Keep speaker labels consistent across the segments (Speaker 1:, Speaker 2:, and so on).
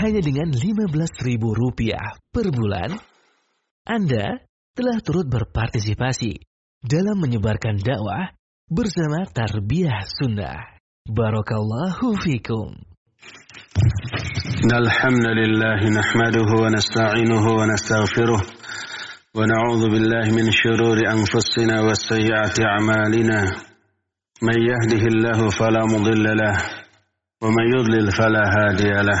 Speaker 1: hanya dengan 15 ribu rupiah per bulan, Anda telah turut berpartisipasi dalam menyebarkan dakwah bersama Tarbiyah Sunnah. Barakallahu fikum.
Speaker 2: الحمد لله نحمده ونستعينه ونستغفره ونعوذ بالله من شرور أنفسنا وسيئات أعمالنا من يهده الله فلا مضل له ومن يضلل فلا هادي له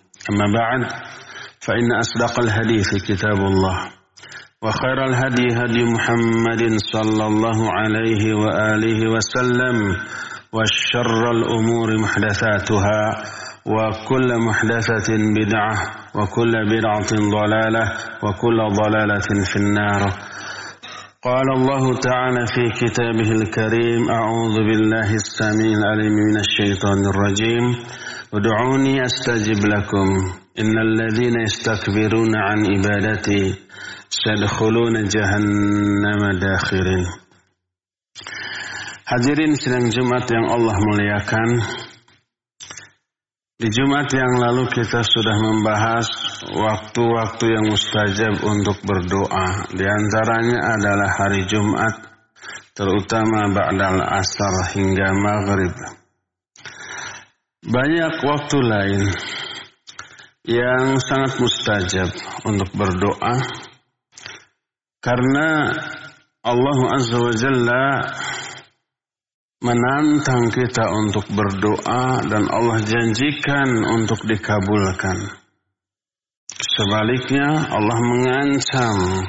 Speaker 2: أما بعد فإن أصدق الحديث كتاب الله وخير الهدي هدي محمد صلى الله عليه وآله وسلم وشر الأمور محدثاتها وكل محدثة بدعة وكل بدعة ضلالة وكل ضلالة في النار. قال الله تعالى في كتابه الكريم أعوذ بالله السميع العليم من الشيطان الرجيم. ادعوني أستجب لكم إن الذين يستكبرون عن عبادتي سيدخلون جهنم داخرين Hadirin sidang Jumat yang Allah muliakan. Di Jumat yang lalu kita sudah membahas waktu-waktu yang mustajab untuk berdoa. Di antaranya adalah hari Jumat, terutama ba'dal asar hingga maghrib. Banyak waktu lain yang sangat mustajab untuk berdoa karena Allah Azza wa Jalla menantang kita untuk berdoa dan Allah janjikan untuk dikabulkan. Sebaliknya Allah mengancam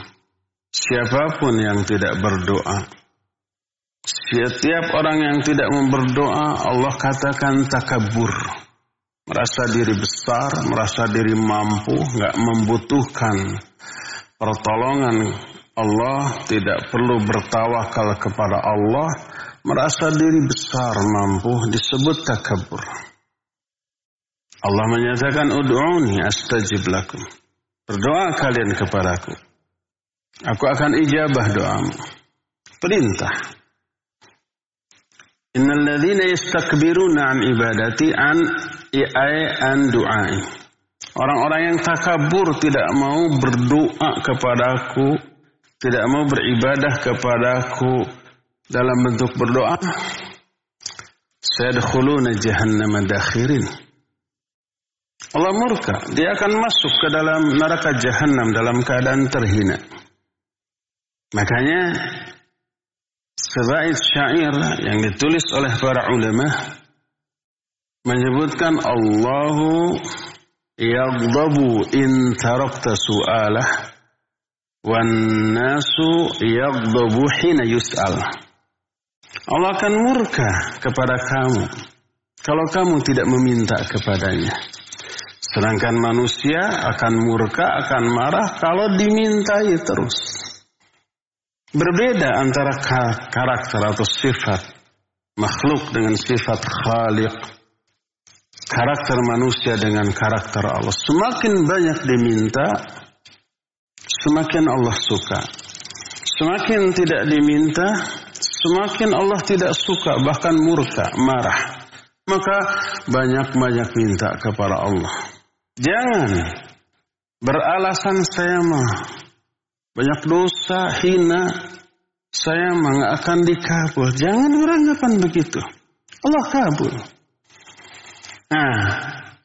Speaker 2: siapa pun yang tidak berdoa. Setiap orang yang tidak berdoa Allah katakan takabur. Merasa diri besar, merasa diri mampu, nggak membutuhkan pertolongan Allah, tidak perlu bertawakal kepada Allah, merasa diri besar mampu disebut takabur. Allah menyatakan ud'uni astajib lakum. Berdoa kalian kepadaku. Aku akan ijabah doamu. Perintah. Innal ladzina yastakbiruna an ibadati an iai an du'ai. Orang-orang yang takabur tidak mau berdoa kepadaku, tidak mau beribadah kepadaku, dalam bentuk berdoa sayadkhuluna jahannam dakhirin Allah murka dia akan masuk ke dalam neraka jahanam dalam keadaan terhina makanya sebaik syair yang ditulis oleh para ulama menyebutkan Allahu yaghdabu in tarakta su'alah wan nasu yaghdabu hina yus'al Allah akan murka kepada kamu kalau kamu tidak meminta kepadanya. Sedangkan manusia akan murka, akan marah kalau dimintai terus. Berbeda antara karakter atau sifat makhluk dengan sifat khaliq. Karakter manusia dengan karakter Allah. Semakin banyak diminta, semakin Allah suka. Semakin tidak diminta, semakin Allah tidak suka, bahkan murka, marah. Maka banyak-banyak minta kepada Allah. Jangan beralasan saya mah banyak dosa, hina, saya akan dikabul. Jangan beranggapan begitu. Allah kabul. Nah,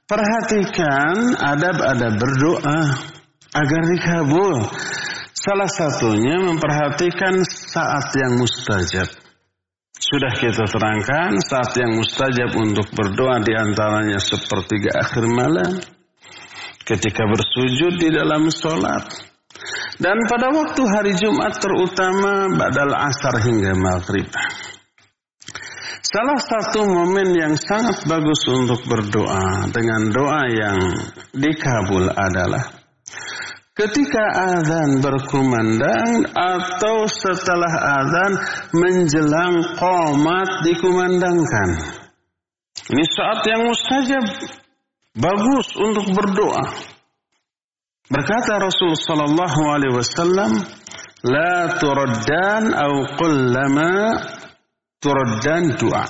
Speaker 2: perhatikan adab-adab berdoa. agar dikabul. Salah satunya memperhatikan saat yang mustajab. Sudah kita terangkan saat yang mustajab untuk berdoa di antaranya sepertiga akhir malam. Ketika bersujud di dalam sholat. Dan pada waktu hari Jumat terutama badal asar hingga maghrib. Salah satu momen yang sangat bagus untuk berdoa dengan doa yang dikabul adalah ketika azan berkumandang atau setelah azan menjelang qomat dikumandangkan. Ini saat yang mustajab bagus untuk berdoa. Berkata Rasul sallallahu alaihi wasallam, "La turaddan aw qullama turaddan doa.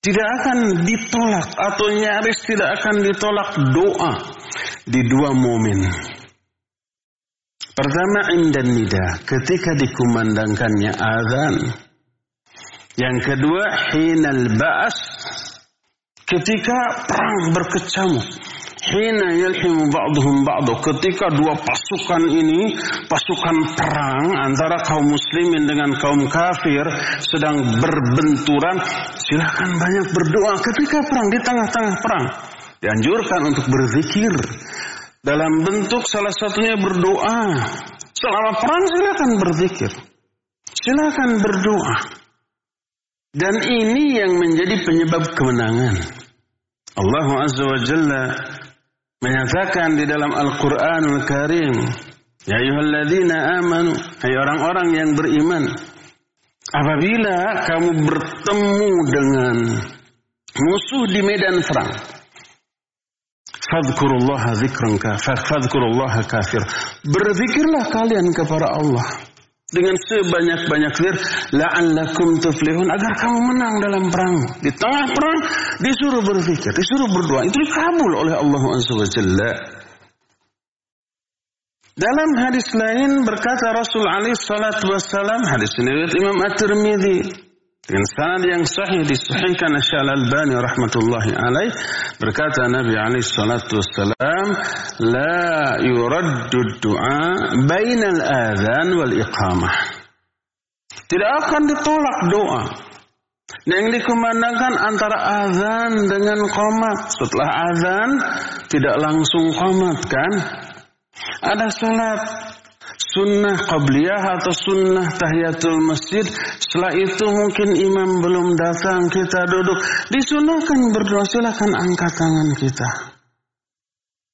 Speaker 2: Tidak akan ditolak atau nyaris tidak akan ditolak doa di dua momen. Pertama indan nida ketika dikumandangkannya azan. Yang kedua hinal ba'as ketika perang berkecamuk. Hina ba'duhum ba'du. Ketika dua pasukan ini, pasukan perang antara kaum muslimin dengan kaum kafir sedang berbenturan, silahkan banyak berdoa ketika perang, di tengah-tengah perang. Dianjurkan untuk berzikir. Dalam bentuk salah satunya berdoa. Selama perang silahkan berzikir. Silahkan berdoa. Dan ini yang menjadi penyebab kemenangan. Allah Azza wa Jalla menyatakan di dalam Al-Qur'anul Karim, "Ya ayyuhalladzina amanu", hai orang-orang yang beriman, apabila kamu bertemu dengan musuh di medan perang, fadhkurullaha dzikran fadhkurullaha kafir. Berzikirlah kalian kepada Allah dengan sebanyak-banyak zikir la'allakum tuflihun agar kamu menang dalam perang. Di tengah perang disuruh berpikir, disuruh berdoa. Itu dikabul oleh Allah Subhanahu Dalam hadis lain berkata Rasul alaihi salatu wassalam hadis ini Imam At-Tirmidzi sanad yang sahih disahihkan Syekh Al-Albani rahmatullahi alaih berkata Nabi alaihi salatu wassalam la yuraddu du'a bainal adzan wal iqamah. Tidak akan ditolak doa yang dikumandangkan antara azan dengan qomat setelah azan tidak langsung qomat kan? Ada salat sunnah qabliyah atau sunnah tahiyatul masjid. Setelah itu mungkin imam belum datang, kita duduk. Disunahkan berdoa, silakan angkat tangan kita.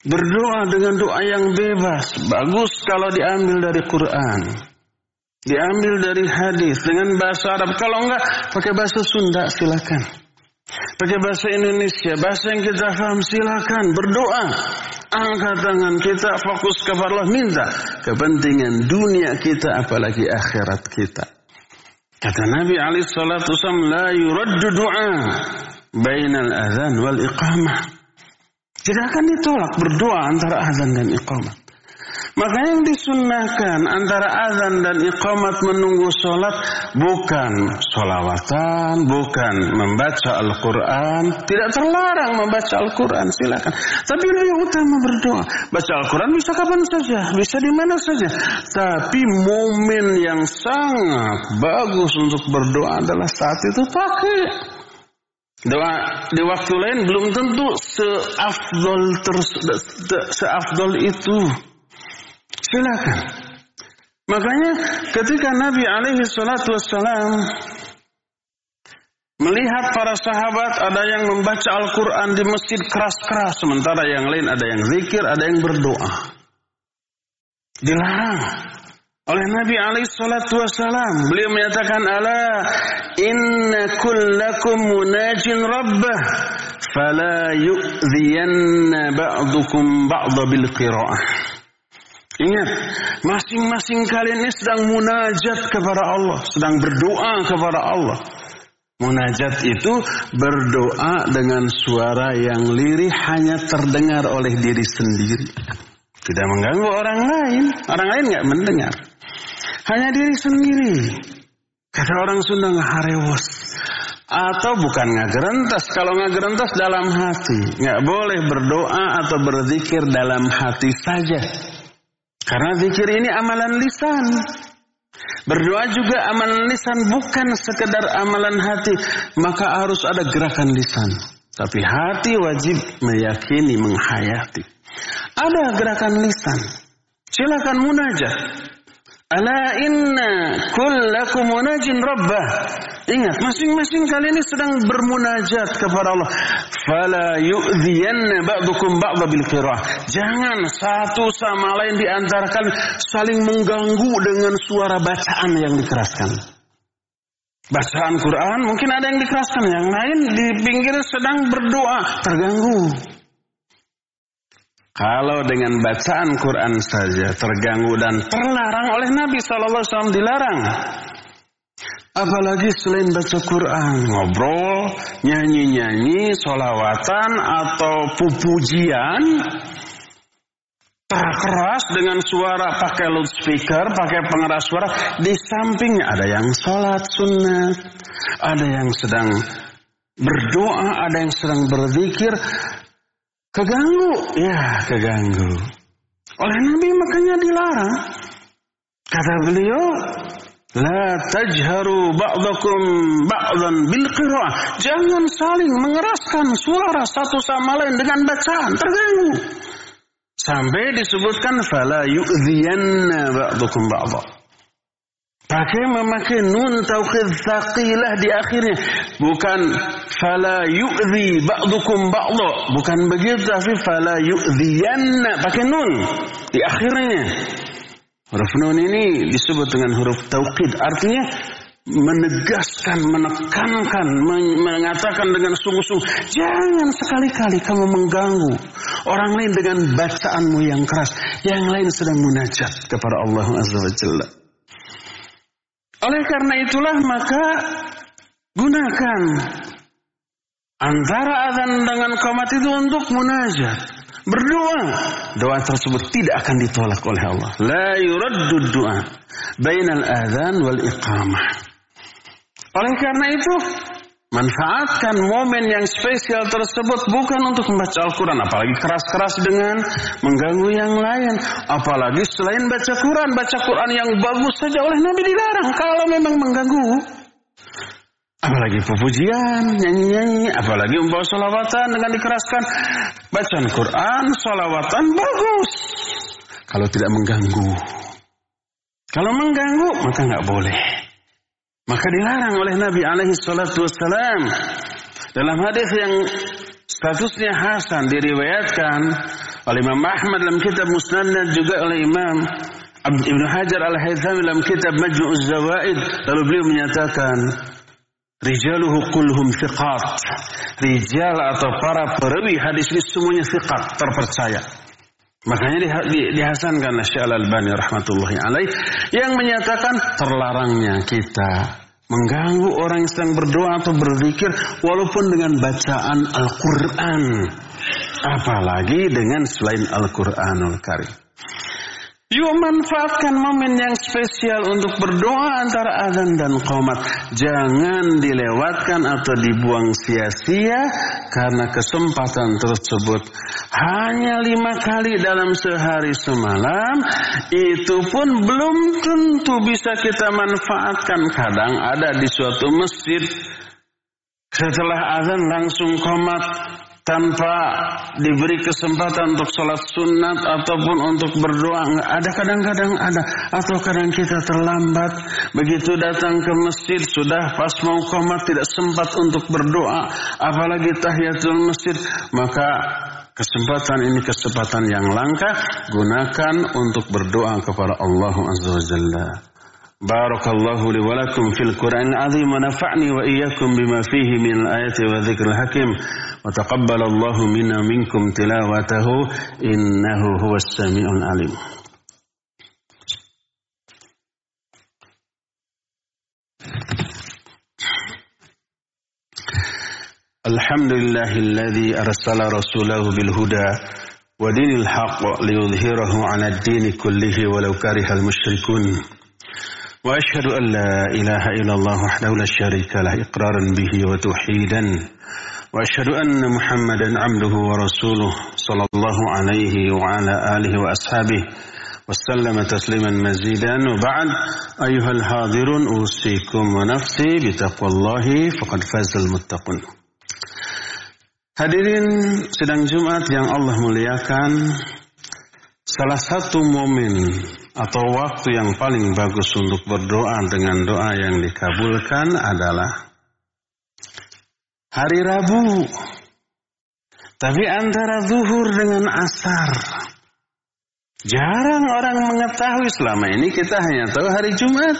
Speaker 2: Berdoa dengan doa yang bebas. Bagus kalau diambil dari Quran. Diambil dari hadis dengan bahasa Arab. Kalau enggak, pakai bahasa Sunda silakan. Pakai bahasa Indonesia, bahasa yang kita paham silakan berdoa. Angkat tangan kita fokus kepada Allah minta kepentingan dunia kita apalagi akhirat kita. Kata Nabi alaihi salatu wasallam la yuraddu du'a bainal azan wal iqamah. Tidak akan ditolak berdoa antara azan dan iqamah. Maka yang disunnahkan antara azan dan iqamat menunggu sholat bukan sholawatan, bukan membaca Al-Quran. Tidak terlarang membaca Al-Quran, silakan. Tapi lebih utama berdoa. Baca Al-Quran bisa kapan saja, bisa di mana saja. Tapi momen yang sangat bagus untuk berdoa adalah saat itu pakai. Doa di waktu lain belum tentu seafdol terus seafdol itu. Silakan. Makanya ketika Nabi alaihi salatu wassalam melihat para sahabat ada yang membaca Al-Quran di masjid keras-keras. Sementara yang lain ada yang zikir, ada yang berdoa. Dilarang oleh Nabi alaihi salatu wassalam. Beliau menyatakan, Ala inna kullakum munajin rabbah. Fala yu'ziyanna ba'dukum ba'da bil qira'ah. Ingat, masing-masing kalian ini sedang munajat kepada Allah, sedang berdoa kepada Allah. Munajat itu berdoa dengan suara yang lirih hanya terdengar oleh diri sendiri. Tidak mengganggu orang lain. Orang lain nggak mendengar. Hanya diri sendiri. Kata orang Sunda harewos. atau bukan ngagerentas kalau ngagerentas dalam hati nggak boleh berdoa atau berzikir dalam hati saja karena zikir ini amalan lisan. Berdoa juga amalan lisan bukan sekedar amalan hati. Maka harus ada gerakan lisan. Tapi hati wajib meyakini menghayati. Ada gerakan lisan. Silakan munajat Ala inna kullakum munajin rabbah. Ingat, masing-masing kalian ini sedang bermunajat kepada Allah. Fala yu'dhiyanna ba'dukum ba'da bil qira'ah. Jangan satu sama lain di antara kalian saling mengganggu dengan suara bacaan yang dikeraskan. Bacaan Quran mungkin ada yang dikeraskan, yang lain di pinggir sedang berdoa, terganggu. Kalau dengan bacaan Quran saja terganggu dan terlarang oleh Nabi SAW dilarang. Apalagi selain baca Quran, ngobrol, nyanyi-nyanyi, solawatan atau pupujian, terkeras dengan suara pakai loudspeaker, pakai pengeras suara. Di sampingnya ada yang sholat sunnah, ada yang sedang berdoa, ada yang sedang berzikir, Keganggu, ya keganggu. Oleh Nabi makanya dilarang. Kata beliau, La tajharu ba'dakum ba'dan bil qira'ah. Jangan saling mengeraskan suara satu sama lain dengan bacaan, terganggu. Sampai disebutkan fala yu'dhiyanna ba'dukum ba'dha. Pakai memakai nun tauhid thaqilah di akhirnya. Bukan fala yu'zi ba'dukum ba'dha. Bukan begitu tapi fala yu'ziyanna. Pakai nun di akhirnya. Huruf nun ini disebut dengan huruf tauhid. Artinya menegaskan, menekankan, mengatakan dengan sungguh-sungguh. Jangan sekali-kali kamu mengganggu orang lain dengan bacaanmu yang keras. Yang lain sedang munajat kepada Allah Azza wa Jalla. Oleh karena itulah maka gunakan antara azan dengan komat itu untuk munajat. Berdoa. Doa tersebut tidak akan ditolak oleh Allah. La yuraddu doa. Bainal azan wal iqamah. Oleh karena itu, Manfaatkan momen yang spesial tersebut bukan untuk membaca Al-Quran. Apalagi keras-keras dengan mengganggu yang lain. Apalagi selain baca Quran. Baca Quran yang bagus saja oleh Nabi dilarang. Kalau memang mengganggu. Apalagi pujian, nyanyi-nyanyi. Apalagi membawa salawatan dengan dikeraskan. Bacaan Quran, salawatan bagus. Kalau tidak mengganggu. Kalau mengganggu, maka nggak boleh. Maka dilarang oleh Nabi alaihi salatu wassalam. Dalam hadis yang statusnya hasan diriwayatkan oleh Imam Ahmad dalam kitab Musnad juga oleh Imam Ibn Hajar al-Haythami dalam kitab Majmu'uz Zawaid. Lalu beliau menyatakan rijaluhu kulluhum thiqat. Rijal atau para perawi hadis ini semuanya thiqat terpercaya Makanya di, di, dihasankan Syekh Al-Albani rahmatullahi alaih yang menyatakan terlarangnya kita mengganggu orang yang sedang berdoa atau berzikir walaupun dengan bacaan Al-Qur'an apalagi dengan selain Al-Qur'anul Karim. Yuk manfaatkan momen yang spesial untuk berdoa antara azan dan qomat. Jangan dilewatkan atau dibuang sia-sia karena kesempatan tersebut hanya lima kali dalam sehari semalam. Itu pun belum tentu bisa kita manfaatkan. Kadang ada di suatu masjid setelah azan langsung komat tanpa diberi kesempatan untuk sholat sunat ataupun untuk berdoa. Ada kadang-kadang ada. Atau kadang kita terlambat begitu datang ke masjid sudah pas mau komat tidak sempat untuk berdoa. Apalagi tahiyatul masjid maka kesempatan ini kesempatan yang langka gunakan untuk berdoa kepada Allah azza wajalla بارك الله لي ولكم في القرآن العظيم ونفعني وإياكم بما فيه من الآيات والذكر الحكيم وتقبل الله منا منكم تلاوته إنه هو السميع العليم الحمد لله الذي أرسل رسوله بالهدى ودين الحق ليظهره على الدين كله ولو كره المشركون وأشهد أن لا إله إلا الله وحده لا شريك له إقرارا به وتوحيدا وأشهد أن محمدا عبده ورسوله صلى الله عليه وعلى آله وأصحابه وسلم تسليما مزيدا وبعد أيها الحاضرون أوصيكم ونفسي بتقوى الله فقد فاز المتقون Hadirin sidang Jumat yang Allah muliakan, salah satu momen atau waktu yang paling bagus untuk berdoa dengan doa yang dikabulkan adalah hari Rabu. Tapi antara zuhur dengan asar. Jarang orang mengetahui selama ini kita hanya tahu hari Jumat.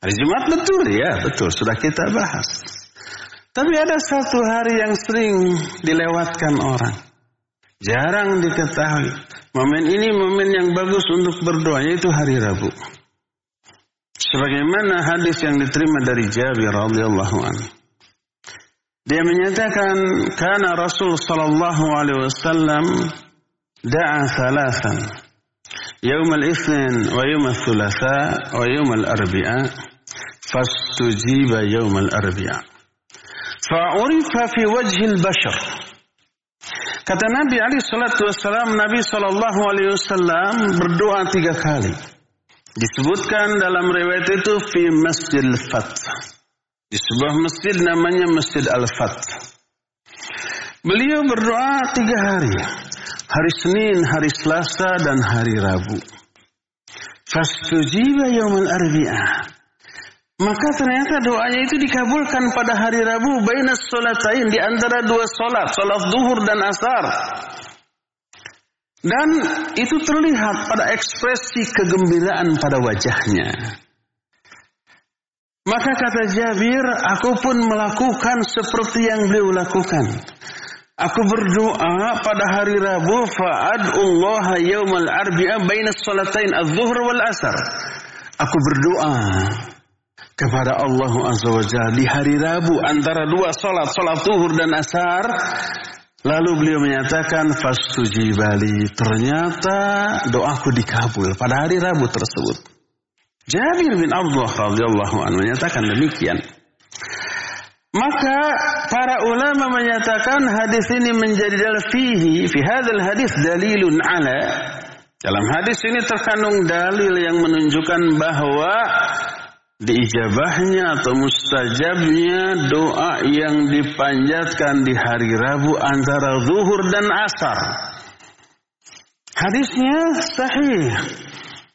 Speaker 2: Hari Jumat betul ya, betul sudah kita bahas. Tapi ada satu hari yang sering dilewatkan orang. Jarang diketahui. Momen ini momen yang bagus untuk berdoa yaitu hari Rabu. Sebagaimana hadis yang diterima dari Jabir radhiyallahu anhu. Dia menyatakan karena Rasul sallallahu alaihi wasallam da'a thalathan. يوم الاثنين ويوم الثلاثاء ويوم الأربعاء فاستجيب يوم الأربعاء Fa'urifa fi wajhil bashar. Kata Nabi Ali Shallallahu Wasallam, Nabi Shallallahu Alaihi Wasallam berdoa tiga kali. Disebutkan dalam riwayat itu fi Masjid Al-Fat. Di sebuah masjid namanya Masjid Al-Fat. Beliau berdoa tiga hari. Hari Senin, hari Selasa, dan hari Rabu. Fastujiba yawmal arbi'ah. Maka ternyata doanya itu dikabulkan pada hari Rabu bainas salatain di antara dua salat, salat zuhur dan asar. Dan itu terlihat pada ekspresi kegembiraan pada wajahnya. Maka kata Jabir, aku pun melakukan seperti yang beliau lakukan. Aku berdoa pada hari Rabu fa'adullah yaumal arbi'a bainas salatain az-zuhr wal asar. Aku berdoa kepada Allah Azza wa Jalla di hari Rabu antara dua salat, salat zuhur dan asar. Lalu beliau menyatakan fastujibali. Ternyata doaku dikabul pada hari Rabu tersebut. Jabir bin Abdullah radhiyallahu anhu menyatakan demikian. Maka para ulama menyatakan hadis ini menjadi dalil fihi fi hadzal hadis dalilun ala dalam hadis ini terkandung dalil yang menunjukkan bahwa diijabahnya atau mustajabnya doa yang dipanjatkan di hari Rabu antara zuhur dan asar. Hadisnya sahih.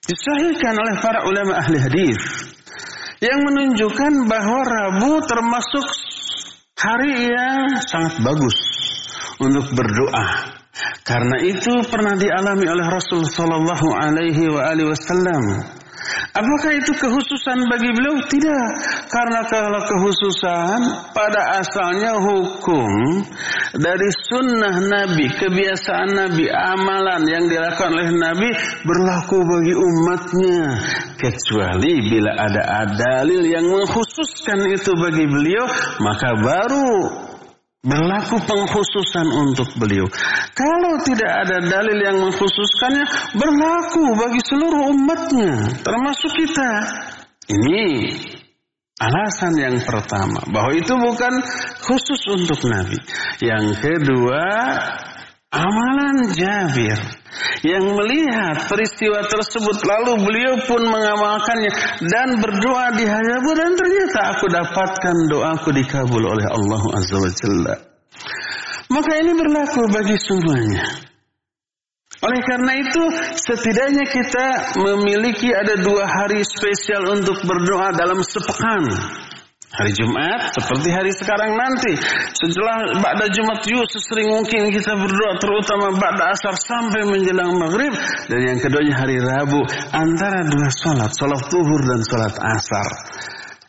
Speaker 2: Disahihkan oleh para ulama ahli hadis yang menunjukkan bahwa Rabu termasuk hari yang sangat bagus untuk berdoa. Karena itu pernah dialami oleh Rasul sallallahu alaihi wasallam Apakah itu kekhususan bagi beliau? Tidak. Karena kalau kekhususan pada asalnya hukum dari sunnah Nabi, kebiasaan Nabi, amalan yang dilakukan oleh Nabi berlaku bagi umatnya. Kecuali bila ada dalil yang mengkhususkan itu bagi beliau, maka baru Berlaku pengkhususan untuk beliau. Kalau tidak ada dalil yang mengkhususkannya, berlaku bagi seluruh umatnya, termasuk kita. Ini alasan yang pertama, bahwa itu bukan khusus untuk Nabi. Yang kedua, amalan Jabir yang melihat peristiwa tersebut lalu beliau pun mengamalkannya dan berdoa di hadapan dan ternyata aku dapatkan doaku dikabul oleh Allah Azza wa Jalla. Maka ini berlaku bagi semuanya. Oleh karena itu, setidaknya kita memiliki ada dua hari spesial untuk berdoa dalam sepekan. Hari Jumat seperti hari sekarang nanti. Setelah Ba'da Jumat yuk sesering mungkin kita berdoa terutama Ba'da Asar sampai menjelang Maghrib. Dan yang keduanya hari Rabu antara dua sholat. Sholat Tuhur dan sholat Asar.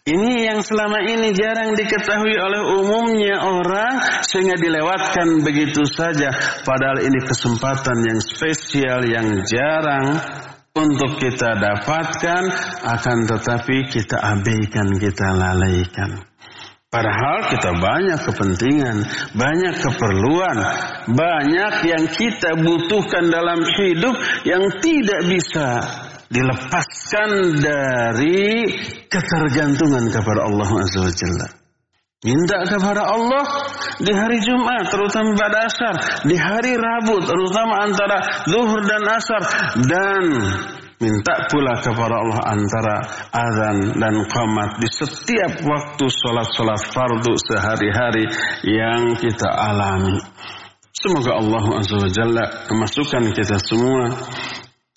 Speaker 2: Ini yang selama ini jarang diketahui oleh umumnya orang sehingga dilewatkan begitu saja. Padahal ini kesempatan yang spesial yang jarang untuk kita dapatkan akan tetapi kita abaikan, kita lalaikan. Padahal kita banyak kepentingan, banyak keperluan, banyak yang kita butuhkan dalam hidup yang tidak bisa dilepaskan dari ketergantungan kepada Allah Azza wa Jalla. Minta kepada Allah di hari Jumat, terutama pada asar, di hari Rabu, terutama antara zuhur dan asar, dan minta pula kepada Allah antara azan dan qamat di setiap waktu sholat-sholat fardu sehari-hari yang kita alami. Semoga Allah Azza wa Jalla memasukkan kita semua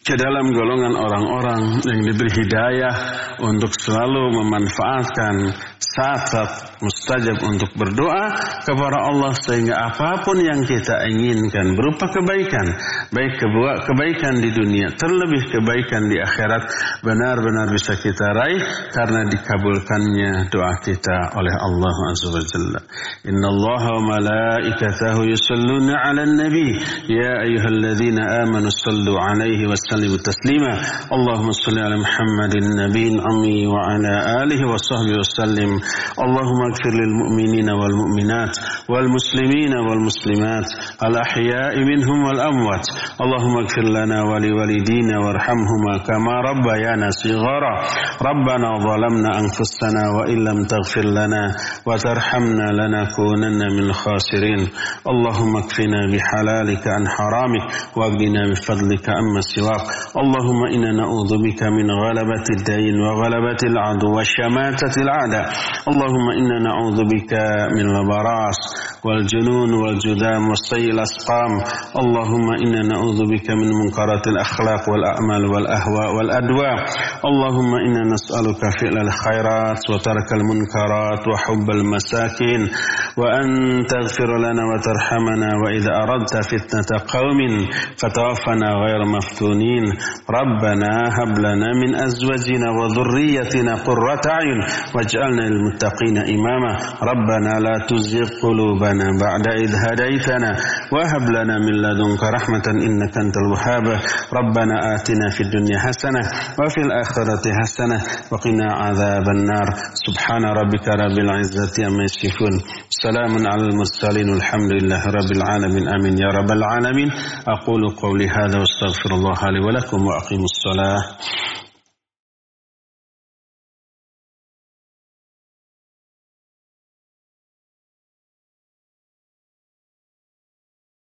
Speaker 2: ke dalam golongan orang-orang yang diberi hidayah untuk selalu memanfaatkan saat-saat mustajab untuk berdoa kepada Allah sehingga apa pun yang kita inginkan berupa kebaikan, baik kebaikan di dunia, terlebih kebaikan di akhirat benar-benar bisa kita raih karena dikabulkannya doa kita oleh Allah Azza wa Jalla. Inna Allah wa malaikatahu yusalluna 'alan nabi ya ayyuhalladzina amanu sallu 'alaihi wa salli 'ala Muhammadin nabiyyin ummi wa 'ala alihi wa sahbihi wa sallim. اللهم اغفر للمؤمنين والمؤمنات والمسلمين والمسلمات الأحياء منهم والأموات. اللهم اغفر لنا ولوالدينا وارحمهما كما ربيانا صغارا. ربنا ظلمنا أنفسنا وإن لم تغفر لنا وترحمنا لنكونن من الخاسرين. اللهم اكفنا بحلالك عن حرامك وأغننا بفضلك أما سواك. اللهم إنا نعوذ بك من غلبة الدين وغلبة العدو وشماتة الأعداء اللهم إنا نعوذ بك من البراس والجنون والجذام والسيء الأسقام. اللهم إنا نعوذ بك من منكرات الأخلاق والأعمال والأهواء والأدواء. اللهم إنا نسألك فعل الخيرات وترك المنكرات وحب المساكين. وأن تغفر لنا وترحمنا. وإذا أردت فتنة قوم فتوفنا غير مفتونين. ربنا هب لنا من أزواجنا وذريتنا قرة أعين واجعلنا للمتقين إماما. ربنا لا تزغ قلوبنا بعد إذ هديتنا وهب لنا من لدنك رحمة إنك أنت الوهاب. ربنا آتنا في الدنيا حسنة وفي الآخرة حسنة وقنا عذاب النار. سبحان ربك رب العزة أما يصفون. سلام على المرسلين والحمد لله رب العالمين. آمين يا رب العالمين. أقول قولي هذا واستغفر الله لي ولكم وأقيموا الصلاة.